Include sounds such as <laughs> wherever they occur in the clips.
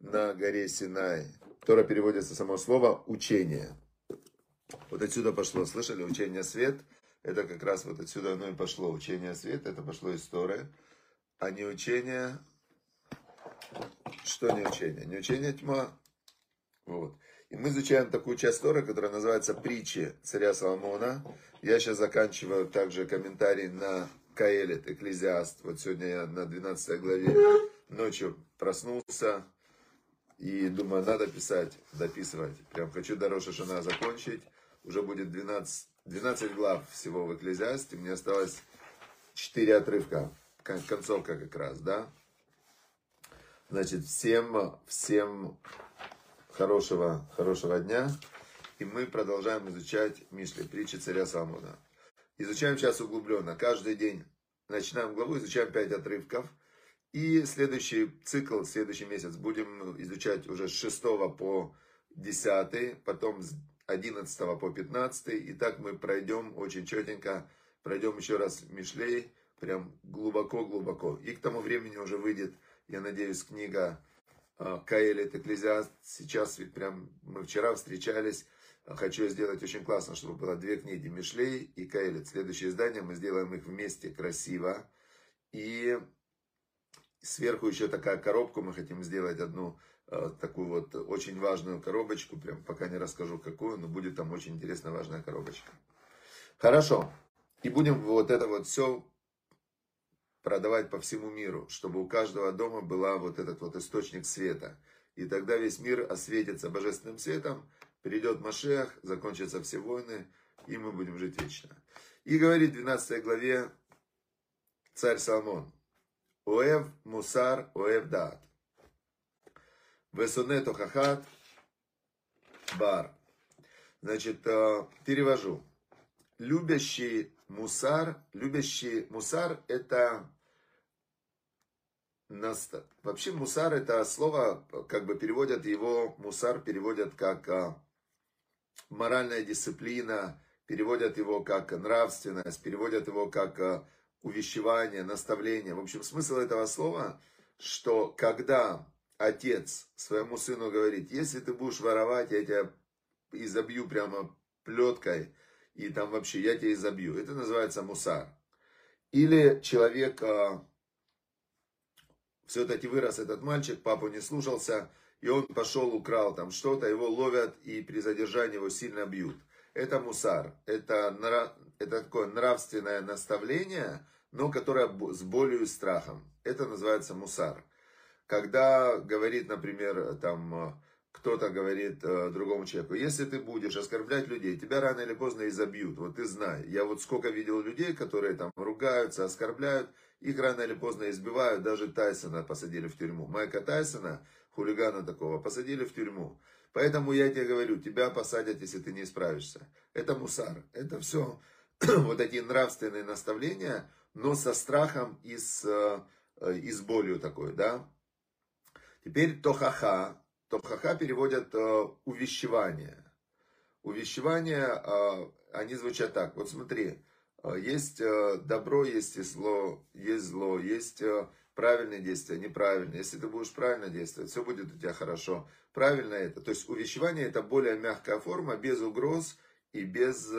на горе Синай. Тора переводится само слово «учение». Вот отсюда пошло, слышали, учение свет, это как раз вот отсюда оно и пошло. Учение свет, это пошло из Торы, а не учение, что не учение? Не учение тьма. Вот. И мы изучаем такую часть Торы, которая называется «Притчи царя Соломона». Я сейчас заканчиваю также комментарий на Каэлет, Экклезиаст. Вот сегодня я на 12 главе ночью проснулся и думаю, надо писать, дописывать. Прям хочу до Роша Шана закончить. Уже будет 12, 12 глав всего в Экклезиасте. Мне осталось 4 отрывка. Концовка как раз, да? Значит, всем, всем хорошего, хорошего дня. И мы продолжаем изучать Мишли, притчи царя Соломона. Изучаем сейчас углубленно. Каждый день начинаем главу, изучаем 5 отрывков. И следующий цикл, следующий месяц будем изучать уже с 6 по 10, потом с 11 по 15. И так мы пройдем очень четенько, пройдем еще раз Мишлей, прям глубоко-глубоко. И к тому времени уже выйдет, я надеюсь, книга а, Каэлит Экклезиаст. Сейчас ведь прям мы вчера встречались. Хочу сделать очень классно, чтобы было две книги Мишлей и Каэлит. Следующее издание мы сделаем их вместе красиво. И Сверху еще такая коробка, мы хотим сделать одну э, такую вот очень важную коробочку, прям пока не расскажу какую, но будет там очень интересная важная коробочка. Хорошо. И будем вот это вот все продавать по всему миру, чтобы у каждого дома была вот этот вот источник света. И тогда весь мир осветится божественным светом, придет Машех, закончатся все войны, и мы будем жить вечно. И говорит в 12 главе царь Соломон, Оэв мусар, оэв дат. Весоне тохахат бар. Значит, э, перевожу. Любящий мусар, любящий мусар это Вообще мусар это слово, как бы переводят его, мусар переводят как э, моральная дисциплина, переводят его как нравственность, переводят его как э, увещевание, наставление. В общем, смысл этого слова, что когда отец своему сыну говорит, если ты будешь воровать, я тебя изобью прямо плеткой, и там вообще я тебя изобью. Это называется мусар. Или человек, а, все-таки вырос этот мальчик, папу не слушался, и он пошел, украл там что-то, его ловят и при задержании его сильно бьют. Это мусар, это, это такое нравственное наставление, но которое с болью и страхом. Это называется мусар. Когда говорит, например, там кто-то говорит э, другому человеку, если ты будешь оскорблять людей, тебя рано или поздно изобьют. Вот ты знай. Я вот сколько видел людей, которые там ругаются, оскорбляют, их рано или поздно избивают. Даже Тайсона посадили в тюрьму. Майка Тайсона, хулигана такого, посадили в тюрьму. Поэтому я тебе говорю, тебя посадят, если ты не исправишься. Это мусар. Это все <clears throat> вот эти нравственные наставления, но со страхом и с, э, и с болью такой, да. Теперь тохаха. Тохаха переводят э, увещевание. Увещевание, э, они звучат так. Вот смотри, есть добро, есть и зло, есть зло, есть правильные действия, неправильные. Если ты будешь правильно действовать, все будет у тебя хорошо. Правильно это. То есть увещевание это более мягкая форма, без угроз и без,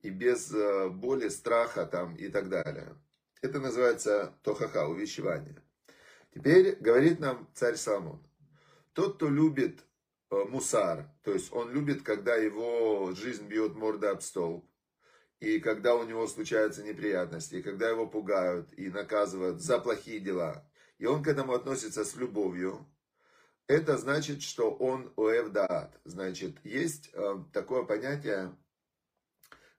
и без боли, страха там и так далее. Это называется тохаха, увещевание. Теперь говорит нам царь Соломон. Тот, кто любит э, мусар, то есть он любит, когда его жизнь бьет морда об столб, и когда у него случаются неприятности, и когда его пугают и наказывают за плохие дела, и он к этому относится с любовью, это значит, что он оэвдаат. Значит, есть э, такое понятие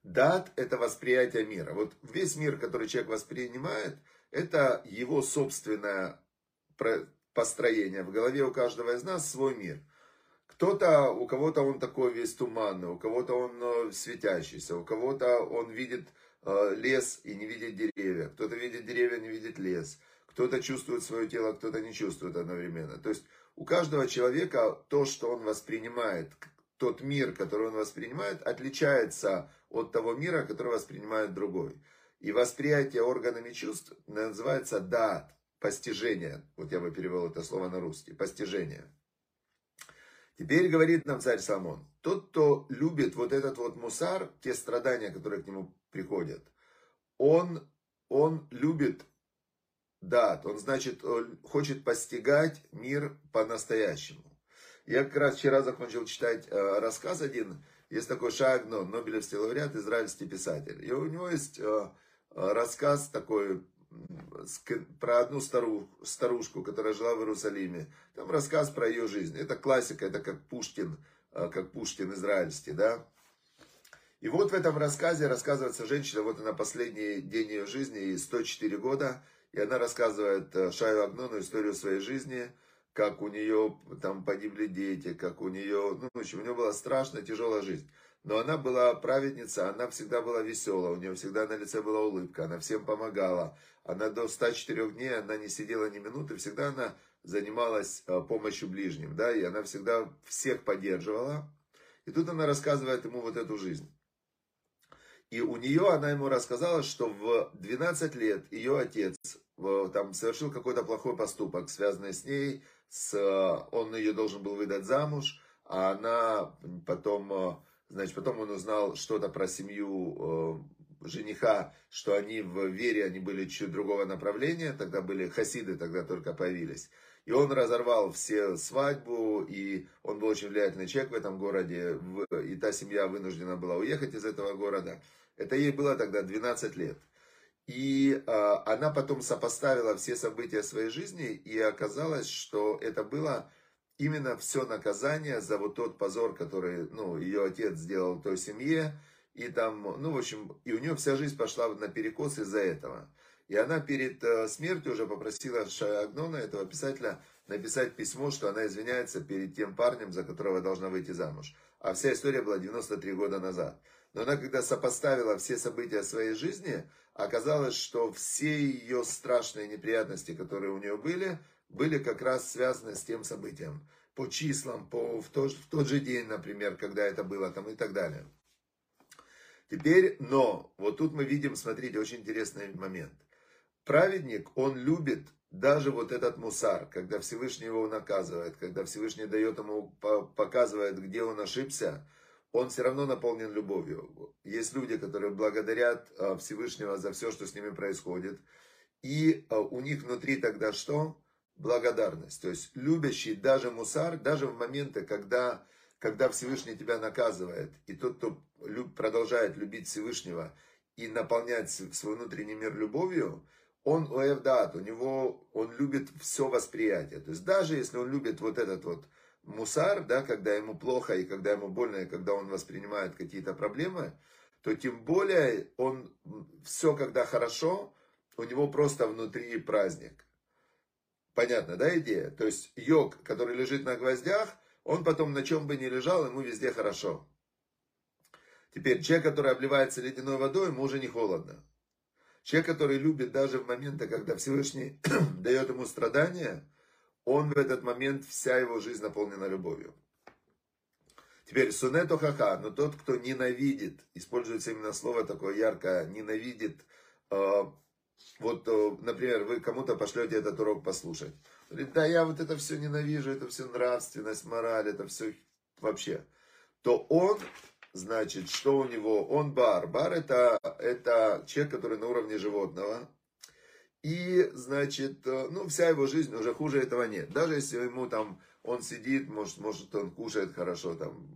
Дат – это восприятие мира. Вот весь мир, который человек воспринимает, это его собственное построение. В голове у каждого из нас свой мир. Кто-то, у кого-то он такой весь туманный, у кого-то он э, светящийся, у кого-то он видит э, лес и не видит деревья, кто-то видит деревья, не видит лес, кто-то чувствует свое тело, кто-то не чувствует одновременно. То есть у каждого человека то, что он воспринимает, тот мир, который он воспринимает, отличается от того мира, который воспринимает другой. И восприятие органами чувств называется дат, постижение. Вот я бы перевел это слово на русский, постижение. Теперь говорит нам царь Самон, тот, кто любит вот этот вот мусар, те страдания, которые к нему приходят, он, он любит дат, он, значит, он хочет постигать мир по-настоящему. Я как раз вчера закончил читать э, рассказ один, есть такой Шагно, Нобелевский лауреат, израильский писатель. И у него есть э, рассказ такой про одну стару, старушку, которая жила в Иерусалиме. Там рассказ про ее жизнь. Это классика, это как Пушкин, э, как Пушкин израильский, да. И вот в этом рассказе рассказывается женщина, вот она последний день ее жизни, ей 104 года, и она рассказывает э, Шаю Агнону историю своей жизни, как у нее там погибли дети, как у нее, ну, в общем, у нее была страшная, тяжелая жизнь. Но она была праведница, она всегда была веселая, у нее всегда на лице была улыбка, она всем помогала. Она до 104 дней, она не сидела ни минуты, всегда она занималась э, помощью ближним, да, и она всегда всех поддерживала. И тут она рассказывает ему вот эту жизнь. И у нее, она ему рассказала, что в 12 лет ее отец там совершил какой-то плохой поступок, связанный с ней, с, э, он ее должен был выдать замуж, а она потом э, Значит, потом он узнал что-то про семью э, жениха, что они в вере, они были чуть другого направления, тогда были хасиды, тогда только появились. И он разорвал все свадьбу, и он был очень влиятельный человек в этом городе, и та семья вынуждена была уехать из этого города. Это ей было тогда 12 лет. И э, она потом сопоставила все события своей жизни, и оказалось, что это было именно все наказание за вот тот позор, который, ну, ее отец сделал той семье, и там, ну, в общем, и у нее вся жизнь пошла на перекос из-за этого. И она перед э, смертью уже попросила Шагнона, этого писателя, написать письмо, что она извиняется перед тем парнем, за которого должна выйти замуж. А вся история была 93 года назад. Но она, когда сопоставила все события своей жизни, оказалось, что все ее страшные неприятности, которые у нее были, были как раз связаны с тем событием. По числам, по, в, тот, в тот же день, например, когда это было там и так далее. Теперь, но, вот тут мы видим, смотрите, очень интересный момент. Праведник, он любит даже вот этот мусар, когда Всевышний его наказывает, когда Всевышний дает ему, показывает, где он ошибся, он все равно наполнен любовью. Есть люди, которые благодарят а, Всевышнего за все, что с ними происходит. И а, у них внутри тогда что? Благодарность. То есть любящий даже мусар, даже в моменты, когда, когда Всевышний тебя наказывает, и тот, кто люб, продолжает любить Всевышнего и наполнять свой внутренний мир любовью, он уэвдат, у него, он любит все восприятие. То есть даже если он любит вот этот вот мусар, да, когда ему плохо и когда ему больно, и когда он воспринимает какие-то проблемы, то тем более он все, когда хорошо, у него просто внутри праздник. Понятно, да, идея? То есть йог, который лежит на гвоздях, он потом на чем бы ни лежал, ему везде хорошо. Теперь человек, который обливается ледяной водой, ему уже не холодно. Человек, который любит даже в моменты, когда Всевышний <clears throat> дает ему страдания, он в этот момент, вся его жизнь наполнена любовью. Теперь сунето хаха, но тот, кто ненавидит, используется именно слово такое яркое, ненавидит э, вот, э, например, вы кому-то пошлете этот урок послушать. Говорит, да, я вот это все ненавижу, это все нравственность, мораль, это все вообще. То он, значит, что у него? Он бар. Бар это, это человек, который на уровне животного. И, значит, э, ну, вся его жизнь уже хуже этого нет. Даже если ему там, он сидит, может, может он кушает хорошо, там,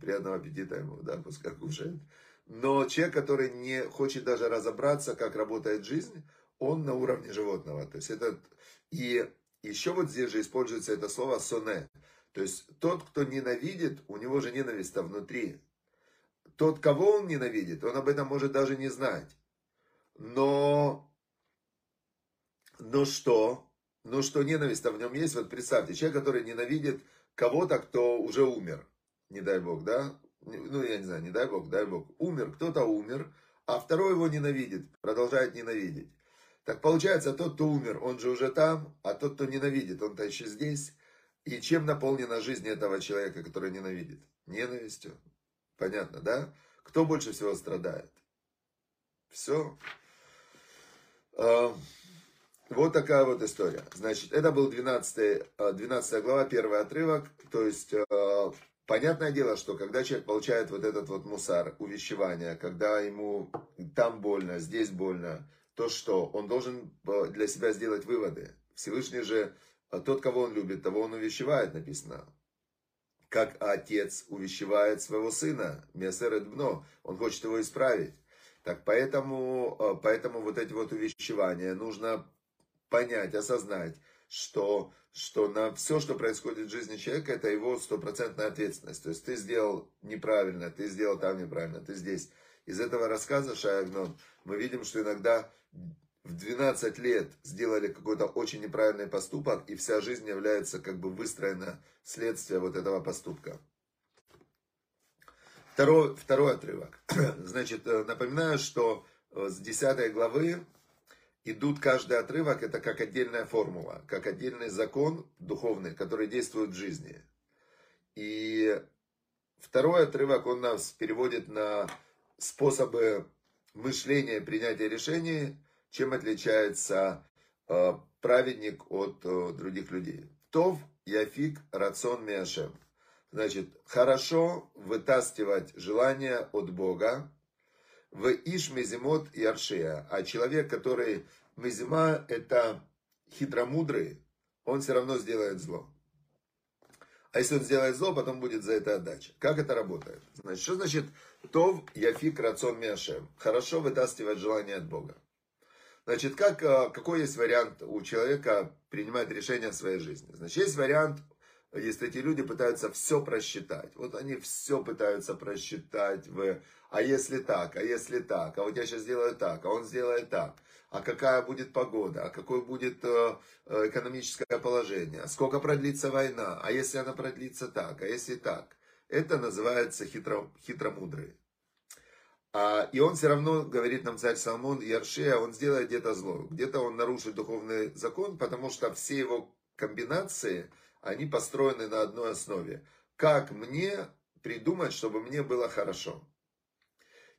приятного аппетита ему, да, пускай кушает. Но человек, который не хочет даже разобраться, как работает жизнь, он на уровне животного. То есть это и еще вот здесь же используется это слово соне. То есть тот, кто ненавидит, у него же ненависть-то внутри. Тот, кого он ненавидит, он об этом может даже не знать. Но, но что? Но что ненависть-то в нем есть? Вот представьте, человек, который ненавидит кого-то, кто уже умер, не дай бог, да? Ну, я не знаю, не дай бог, дай бог, умер, кто-то умер, а второй его ненавидит, продолжает ненавидеть. Так получается, тот, кто умер, он же уже там, а тот, кто ненавидит, он-то еще здесь. И чем наполнена жизнь этого человека, который ненавидит? Ненавистью. Понятно, да? Кто больше всего страдает? Все. Э, вот такая вот история. Значит, это был 12, 12 глава, первый отрывок. То есть, понятное дело, что когда человек получает вот этот вот мусар, увещевание, когда ему там больно, здесь больно, то что? Он должен для себя сделать выводы. Всевышний же, тот, кого он любит, того он увещевает, написано как отец увещевает своего сына, Месерет Бно, он хочет его исправить. Так поэтому, э, поэтому вот эти вот увещевания нужно понять, осознать, что, что на все, что происходит в жизни человека, это его стопроцентная ответственность. То есть ты сделал неправильно, ты сделал там неправильно, ты здесь. Из этого рассказа Шаягнон мы видим, что иногда в 12 лет сделали какой-то очень неправильный поступок, и вся жизнь является как бы выстроена следствие вот этого поступка. Второй, второй отрывок. <clears throat> Значит, э, напоминаю, что э, с 10 главы идут каждый отрывок, это как отдельная формула, как отдельный закон духовный, который действует в жизни. И второй отрывок, он нас переводит на способы мышления, принятия решений, чем отличается э, праведник от э, других людей. Тов, яфик, рацион миашем. Значит, хорошо вытаскивать желание от Бога. В иш мезимот яршия. А человек, который мезима, это хитромудрый, он все равно сделает зло. А если он сделает зло, потом будет за это отдача. Как это работает? Значит, что значит тов яфик рацион миашем? Хорошо вытаскивать желание от Бога. Значит, как, э, какой есть вариант у человека принимать решение в своей жизни? Значит, есть вариант, если эти люди пытаются все просчитать. Вот они все пытаются просчитать. В, а если так, а если так, а вот я сейчас сделаю так, а он сделает так. А какая будет погода, а какое будет э, э, экономическое положение, сколько продлится война, а если она продлится так, а если так. Это называется хитро, хитромудрые. А, и он все равно, говорит нам царь Соломон, Яршея, он сделает где-то зло. Где-то он нарушит духовный закон, потому что все его комбинации, они построены на одной основе. Как мне придумать, чтобы мне было хорошо?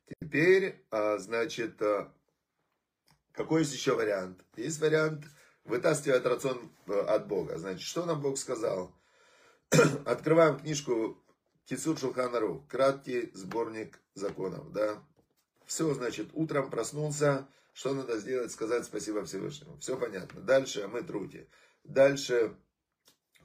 Теперь, а, значит, а, какой есть еще вариант? Есть вариант вытаскивать рацион от Бога. Значит, что нам Бог сказал? <clears throat> Открываем книжку Кицур Шулханару, краткий сборник законов, да. Все, значит, утром проснулся, что надо сделать? Сказать спасибо Всевышнему. Все понятно. Дальше мы руки. Дальше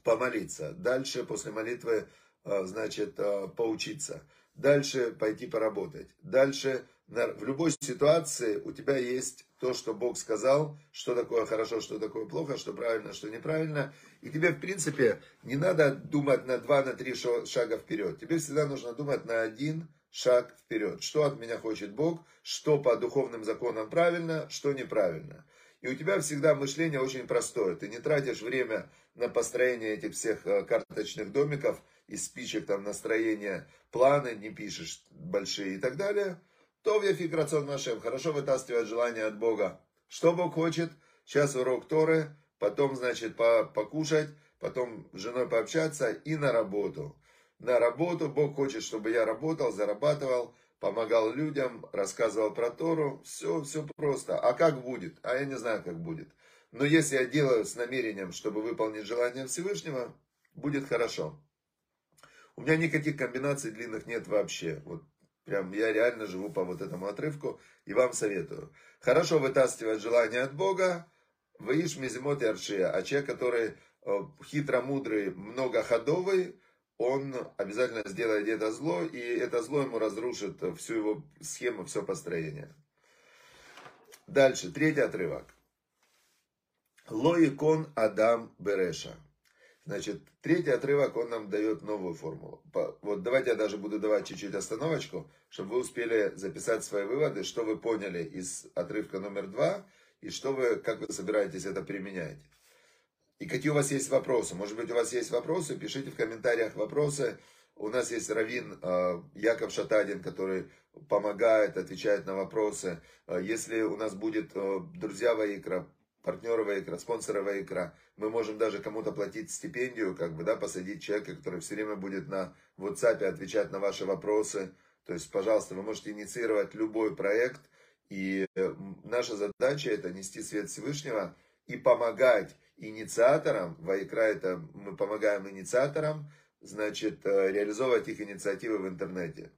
помолиться. Дальше после молитвы, а, значит, поучиться. Дальше пойти поработать. Дальше в любой ситуации у тебя есть то, что Бог сказал, что такое хорошо, что такое плохо, что правильно, что неправильно. И тебе, в принципе, не надо думать на два, на три шага вперед. Тебе всегда нужно думать на один шаг вперед. Что от меня хочет Бог, что по духовным законам правильно, что неправильно. И у тебя всегда мышление очень простое. Ты не тратишь время на построение этих всех э, карточных домиков и спичек, там, настроения, планы не пишешь большие и так далее. То в яфик рацион нашем. Хорошо вытаскивать желание от Бога. Что Бог хочет? Сейчас урок Торы, потом, значит, покушать, потом с женой пообщаться и на работу. На работу Бог хочет, чтобы я работал, зарабатывал, помогал людям, рассказывал про Тору. Все, все просто. А как будет? А я не знаю, как будет. Но если я делаю с намерением, чтобы выполнить желание Всевышнего, будет хорошо. У меня никаких комбинаций длинных нет вообще. Вот Прям я реально живу по вот этому отрывку и вам советую. Хорошо вытаскивать желание от Бога, Ваиш Мизимот Аршия. А человек, который э, хитромудрый, многоходовый, он обязательно сделает это зло, и это зло ему разрушит всю его схему, все построение. Дальше, третий отрывок. Лоикон Адам Береша. Значит, третий отрывок, он нам дает новую формулу. Вот давайте я даже буду давать чуть-чуть остановочку, чтобы вы успели записать свои выводы, что вы поняли из отрывка номер два, и что вы, как вы собираетесь это применять. И какие у вас есть вопросы. Может быть, у вас есть вопросы, пишите в комментариях вопросы. У нас есть Равин а, Яков Шатадин, который помогает, отвечает на вопросы. А, если у нас будет а, друзья Ваикра, партнеры Вейкра, спонсоры Вейкра. Мы можем даже кому-то платить стипендию, как бы, да, посадить человека, который все время будет на WhatsApp отвечать на ваши вопросы. То есть, пожалуйста, вы можете инициировать любой проект, И э, наша задача это нести свет Всевышнего и помогать инициаторам, Вайкра это мы помогаем инициаторам, значит, э, реализовывать их инициативы в интернете.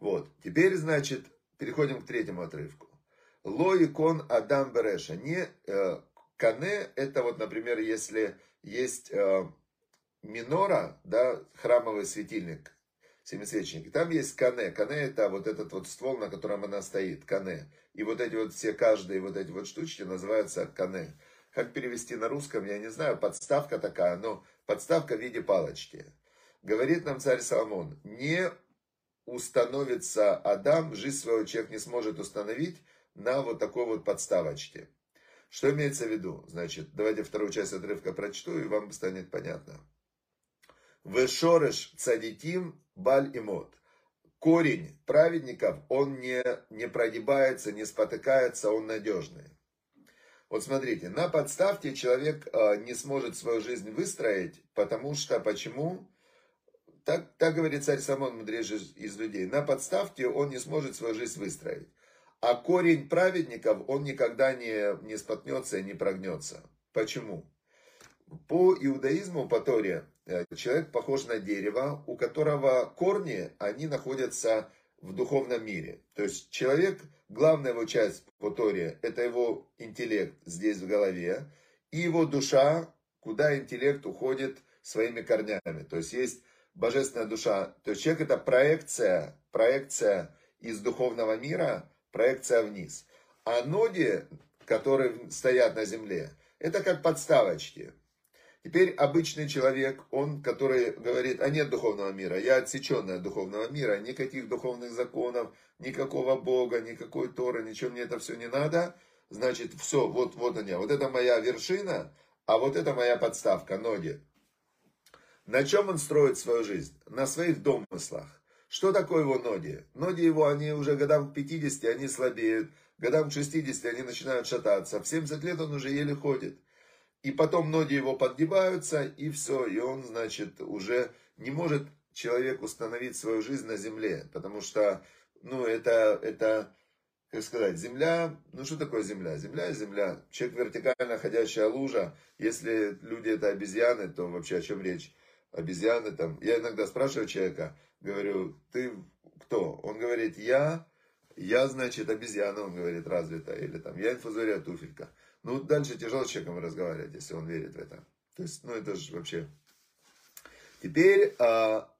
Вот, теперь, значит, переходим к третьему отрывку. Ло икон Адам Береша. Не э, кане, это вот, например, если есть э, минора, да, храмовый светильник, семисвечники. Там есть кане. Кане это вот этот вот ствол, на котором она стоит. Кане. И вот эти вот все, каждые вот эти вот штучки называются кане. Как перевести на русском, я не знаю. Подставка такая, но подставка в виде палочки. Говорит нам царь Соломон, не установится Адам, жизнь своего человек не сможет установить на вот такой вот подставочке. Что имеется в виду? Значит, давайте вторую часть отрывка прочту, и вам станет понятно. Вешореш цадитим баль и мод. Корень праведников, он не, не прогибается, не спотыкается, он надежный. Вот смотрите, на подставке человек э, не сможет свою жизнь выстроить, потому что, почему? Так, так говорит царь Самон, мудрейший из людей. На подставке он не сможет свою жизнь выстроить. А корень праведников, он никогда не, не споткнется и не прогнется. Почему? По иудаизму, по Торе, э, человек похож на дерево, у которого корни, они находятся в духовном мире. То есть человек, главная его часть по Торе, это его интеллект здесь в голове, и его душа, куда интеллект уходит своими корнями. То есть есть божественная душа. То есть человек это проекция, проекция из духовного мира, проекция вниз. А ноги, которые стоят на земле, это как подставочки. Теперь обычный человек, он, который говорит, а нет духовного мира, я отсеченный от духовного мира, никаких духовных законов, никакого Бога, никакой Торы, ничего мне это все не надо, значит, все, вот, вот они, вот это моя вершина, а вот это моя подставка, ноги. На чем он строит свою жизнь? На своих домыслах. Что такое его ноги? Ноги его, они уже годам к 50, они слабеют, годам к 60 они начинают шататься, в 70 лет он уже еле ходит. И потом ноги его подгибаются, и все, и он, значит, уже не может человек установить свою жизнь на земле, потому что, ну, это, это, как сказать, земля, ну, что такое земля? Земля – земля. Человек вертикально ходящая лужа, если люди это обезьяны, то вообще о чем речь? Обезьяны там. Я иногда спрашиваю человека, говорю, ты кто? Он говорит, я, я, значит, обезьяна, он говорит, развитая, или там, я инфузория туфелька. Ну, дальше тяжело с человеком разговаривать, если он верит в это. То есть, ну, это же вообще... Теперь, а,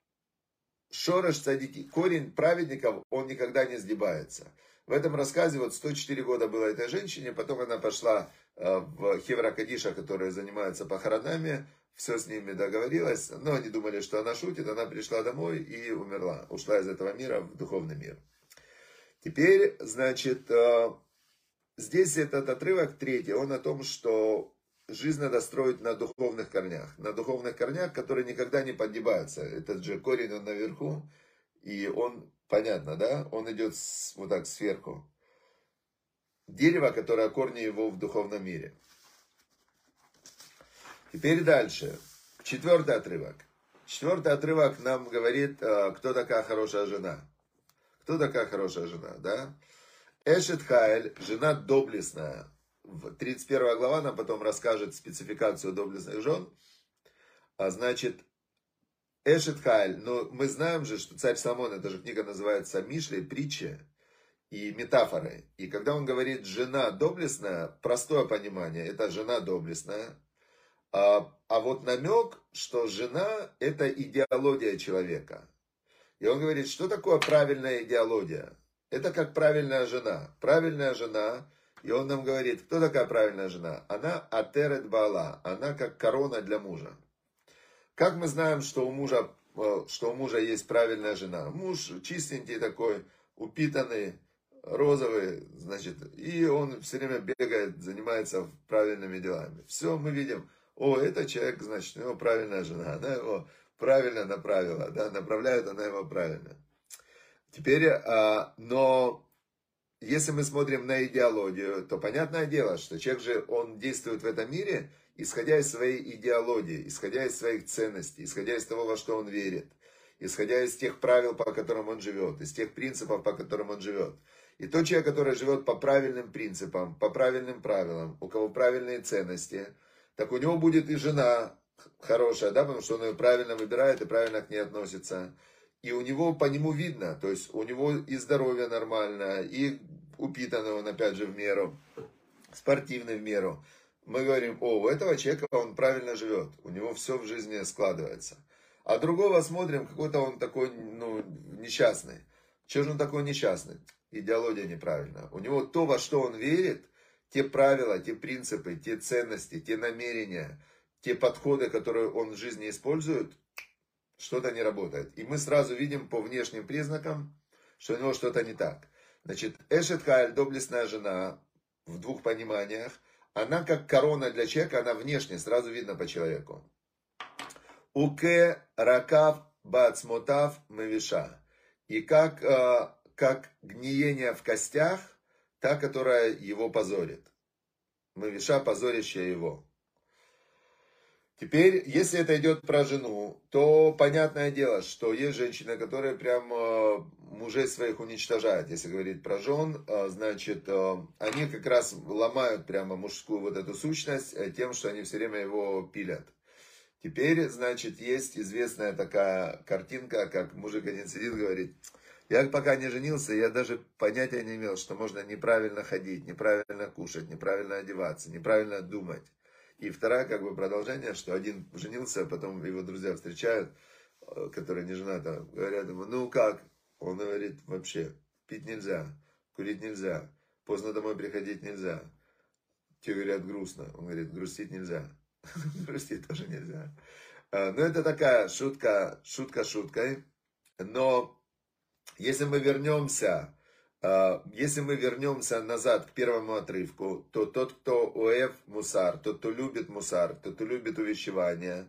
Шорош цадики, корень праведников, он никогда не сгибается. В этом рассказе вот 104 года было этой женщине, потом она пошла а, в Хевра Кадиша, которая занимается похоронами, все с ними договорилась, но они думали, что она шутит, она пришла домой и умерла, ушла из этого мира в духовный мир. Теперь, значит, а, Здесь этот отрывок третий, он о том, что жизнь надо строить на духовных корнях. На духовных корнях, которые никогда не подгибаются. Этот же корень, он наверху, и он, понятно, да, он идет вот так сверху. Дерево, которое корни его в духовном мире. Теперь дальше. Четвертый отрывок. Четвертый отрывок нам говорит, а, кто такая хорошая жена. Кто такая хорошая жена, да? Эшет Хайль, жена доблестная. 31 глава нам потом расскажет спецификацию доблестных жен. А значит, Эшет Хайль, но мы знаем же, что царь Самон, эта же книга называется Мишлей, притча и метафоры. И когда он говорит жена доблестная, простое понимание, это жена доблестная. А, а вот намек, что жена это идеология человека. И он говорит, что такое правильная идеология? Это как правильная жена. Правильная жена, и он нам говорит, кто такая правильная жена? Она атерет бала, она как корона для мужа. Как мы знаем, что у мужа, э, что у мужа есть правильная жена? Муж чистенький такой, упитанный, розовый, значит, и он все время бегает, занимается правильными делами. Все, мы видим, о, это человек, значит, у него правильная жена, она его правильно направила, да, направляет она его правильно. Теперь, а, но если мы смотрим на идеологию, то понятное дело, что человек же, он действует в этом мире, исходя из своей идеологии, исходя из своих ценностей, исходя из того, во что он верит, исходя из тех правил, по которым он живет, из тех принципов, по которым он живет. И тот человек, который живет по правильным принципам, по правильным правилам, у кого правильные ценности, так у него будет и жена хорошая, да, потому что он ее правильно выбирает и правильно к ней относится. И у него по нему видно, то есть у него и здоровье нормальное, и упитанный он опять же в меру, спортивный в меру. Мы говорим, о, у этого человека он правильно живет, у него все в жизни складывается. А другого смотрим, какой-то он такой, ну, несчастный. Чего же он такой несчастный? Идеология неправильная. У него то, во что он верит, те правила, те принципы, те ценности, те намерения, те подходы, которые он в жизни использует, что-то не работает. И мы сразу видим по внешним признакам, что у него что-то не так. Значит, Эшет Хайль, доблестная жена, в двух пониманиях, она как корона для человека, она внешне, сразу видно по человеку. Уке ракав бацмотав мавиша. И как, э, как гниение в костях, та, которая его позорит. Мавиша, позорящая его. Теперь, если это идет про жену, то понятное дело, что есть женщины, которые прям э, мужей своих уничтожают. Если говорить про жен, э, значит, э, они как раз ломают прямо мужскую вот эту сущность тем, что они все время его пилят. Теперь, значит, есть известная такая картинка, как мужик один сидит говорит, я пока не женился, я даже понятия не имел, что можно неправильно ходить, неправильно кушать, неправильно одеваться, неправильно думать. И вторая, как бы, продолжение, что один женился, а потом его друзья встречают, э, которые не женаты, говорят ему, ну как? Он говорит, вообще, пить нельзя, курить нельзя, поздно домой приходить нельзя. Те говорят, грустно. Он говорит, грустить нельзя. <laughs> Грустить тоже нельзя. Э, ну, это такая шутка, шутка шуткой. Но если мы вернемся, э, если мы вернемся назад к первому отрывку, то тот, кто уэв мусар, тот, кто любит мусар, тот, кто любит увещевание,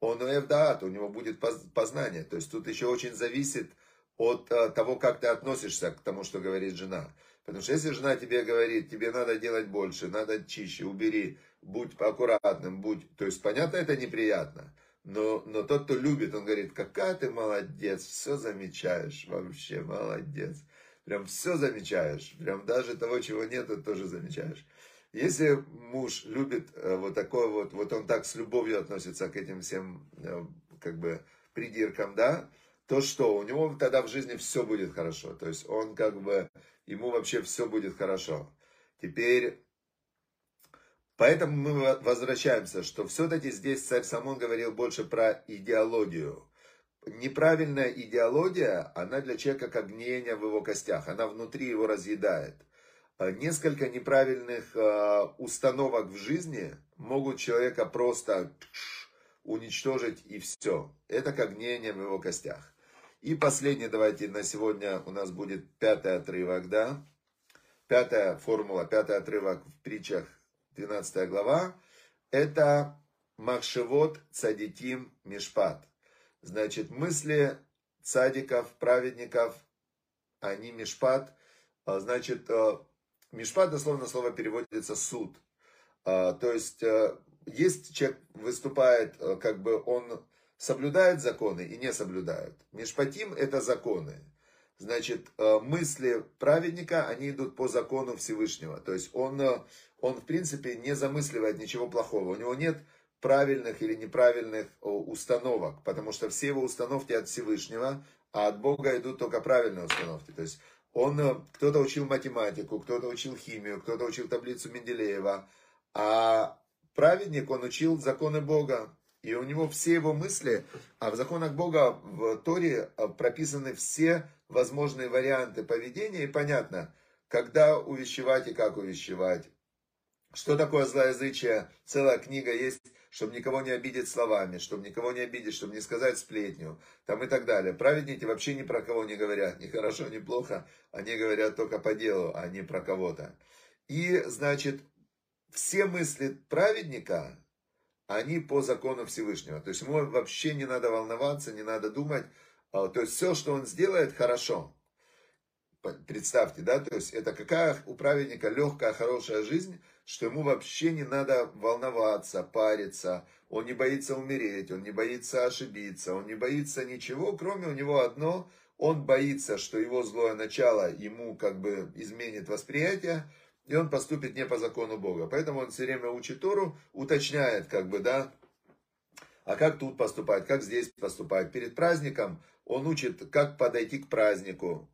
он уэв даат, у него будет познание. То есть тут еще очень зависит от э, того, как ты относишься к тому, что говорит жена. Потому что если жена тебе говорит, тебе надо делать больше, надо чище, убери, будь аккуратным, будь... То есть, понятно, это неприятно. Но, но тот, кто любит, он говорит, какая ты молодец, все замечаешь, вообще молодец. Прям все замечаешь, прям даже того, чего нет, тоже замечаешь. Если муж любит э, вот такой вот, вот он так с любовью относится к этим всем, э, как бы, придиркам, да, то что, у него тогда в жизни все будет хорошо. То есть он как бы, ему вообще все будет хорошо. Теперь Поэтому мы возвращаемся, что все-таки здесь царь Самон говорил больше про идеологию. Неправильная идеология, она для человека как гниение в его костях, она внутри его разъедает. А несколько неправильных а, установок в жизни могут человека просто уничтожить и все. Это как гниение в его костях. И последний, давайте на сегодня у нас будет пятый отрывок, да? Пятая формула, пятый отрывок в притчах 12 глава, это Махшевод Цадиким Мишпат. Значит, мысли цадиков, праведников, они Мишпат. А, значит, э, Мишпат дословно слово переводится суд. А, то есть, э, есть человек выступает, э, как бы он соблюдает законы и не соблюдает. Мишпатим это законы. Значит, мысли праведника, они идут по закону Всевышнего. То есть он он, в принципе, не замысливает ничего плохого. У него нет правильных или неправильных установок, потому что все его установки от Всевышнего, а от Бога идут только правильные установки. То есть он, э, кто-то учил математику, кто-то учил химию, кто-то учил таблицу Менделеева, а праведник, он учил законы Бога. И у него все его мысли, а в законах Бога в Торе э, прописаны все возможные варианты поведения, и понятно, когда увещевать и как увещевать, что такое злоязычие? Целая книга есть, чтобы никого не обидеть словами, чтобы никого не обидеть, чтобы не сказать сплетню, там и так далее. Праведники вообще ни про кого не говорят, ни хорошо, ни плохо, они говорят только по делу, а не про кого-то. И, значит, все мысли праведника, они по закону Всевышнего. То есть ему вообще не надо волноваться, не надо думать. А, то есть все, что он сделает, хорошо. Представьте, да, то есть это какая у праведника легкая, хорошая жизнь, что ему вообще не надо волноваться, париться, он не боится умереть, он не боится ошибиться, он не боится ничего, кроме у него одно, он боится, что его злое начало ему как бы изменит восприятие, и он поступит не по закону Бога. Поэтому он все время учит Тору, уточняет, как бы, да, а как тут поступать, как здесь поступать. Перед праздником он учит, как подойти к празднику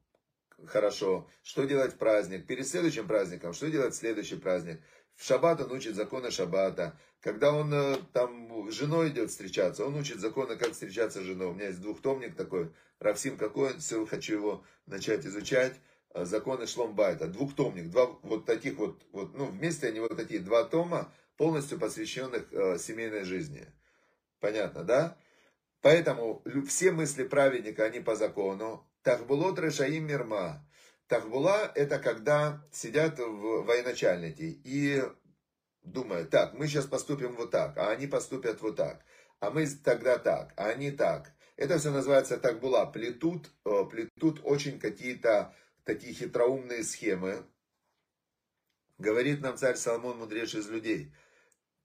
хорошо, что делать в праздник. Перед следующим праздником, что делать в следующий праздник. В шаббат он учит законы шаббата. Когда он э, там с женой идет встречаться, он учит законы, как встречаться с женой. У меня есть двухтомник такой, Равсим какой, все хочу его начать изучать. Э, законы Шломбайта. Двухтомник, два вот таких вот, вот, ну, вместе они вот такие два тома, полностью посвященных э, семейной жизни. Понятно, да? Поэтому все мысли праведника, они по закону. Тахбулот решаим мирма. Тахбула это когда сидят в военачальники и думают, так, мы сейчас поступим вот так, а они поступят вот так, а мы тогда так, а они так. Это все называется тахбула. Плетут, э, плетут очень какие-то такие хитроумные схемы. Говорит нам царь Соломон, мудрейший из людей.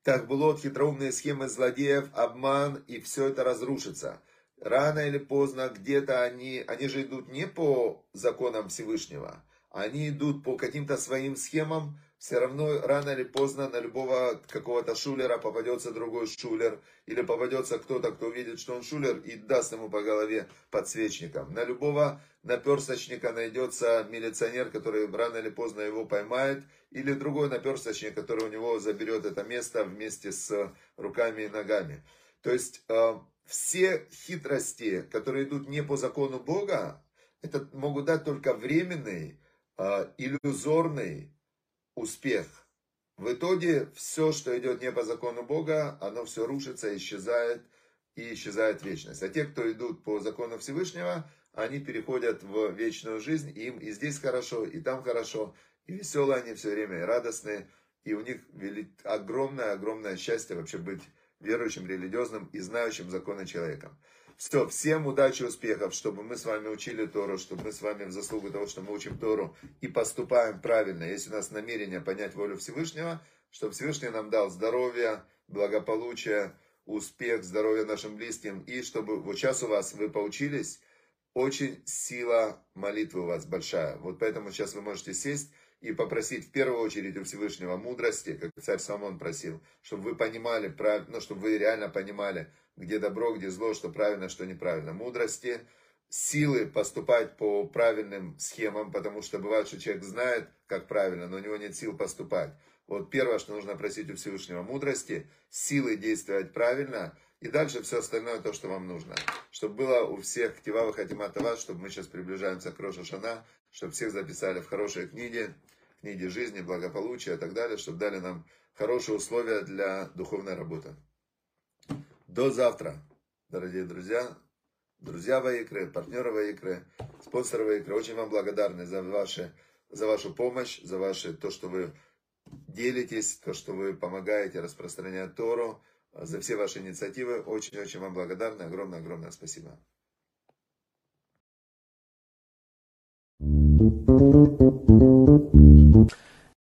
Так было хитроумные схемы злодеев, обман, и все это разрушится. Рано или поздно где-то они, они же идут не по законам Всевышнего, они идут по каким-то своим схемам, все равно рано или поздно на любого какого-то шулера попадется другой шулер, или попадется кто-то, кто увидит, что он шулер, и даст ему по голове подсвечником. На любого наперсточника найдется милиционер, который рано или поздно его поймает, или другой наперсточник, который у него заберет это место вместе с руками и ногами. То есть э, все хитрости, которые идут не по закону Бога, это могут дать только временный, э, иллюзорный, успех. В итоге все, что идет не по закону Бога, оно все рушится, исчезает и исчезает вечность. А те, кто идут по закону Всевышнего, они переходят в вечную жизнь, им и здесь хорошо, и там хорошо, и веселые они все время, и радостные, и у них огромное-огромное счастье вообще быть верующим, религиозным и знающим законы человеком. Все, всем удачи, успехов, чтобы мы с вами учили Тору, чтобы мы с вами в заслугу того, что мы учим Тору и поступаем правильно. Если у нас намерение понять волю Всевышнего, чтобы Всевышний нам дал здоровье, благополучие, успех, здоровье нашим близким. И чтобы вот сейчас у вас вы поучились, очень сила молитвы у вас большая. Вот поэтому сейчас вы можете сесть и попросить в первую очередь у Всевышнего мудрости, как царь Самон просил, чтобы вы понимали, ну, чтобы вы реально понимали, где добро, где зло, что правильно, что неправильно. Мудрости, силы поступать по правильным схемам, потому что бывает, что человек знает, как правильно, но у него нет сил поступать. Вот первое, что нужно просить у Всевышнего мудрости, силы действовать правильно, и дальше все остальное то, что вам нужно. Чтобы было у всех ктивавых атимата вас, чтобы мы сейчас приближаемся к Роша чтобы всех записали в хорошие книги, книги жизни, благополучия и так далее, чтобы дали нам хорошие условия для духовной работы. До завтра, дорогие друзья, друзья Ваикры, партнеры Ваикры, спонсоры Ваикры. Очень вам благодарны за, ваши, за вашу помощь, за ваше, то, что вы делитесь, то, что вы помогаете распространять Тору, за все ваши инициативы. Очень-очень вам благодарны. Огромное-огромное спасибо.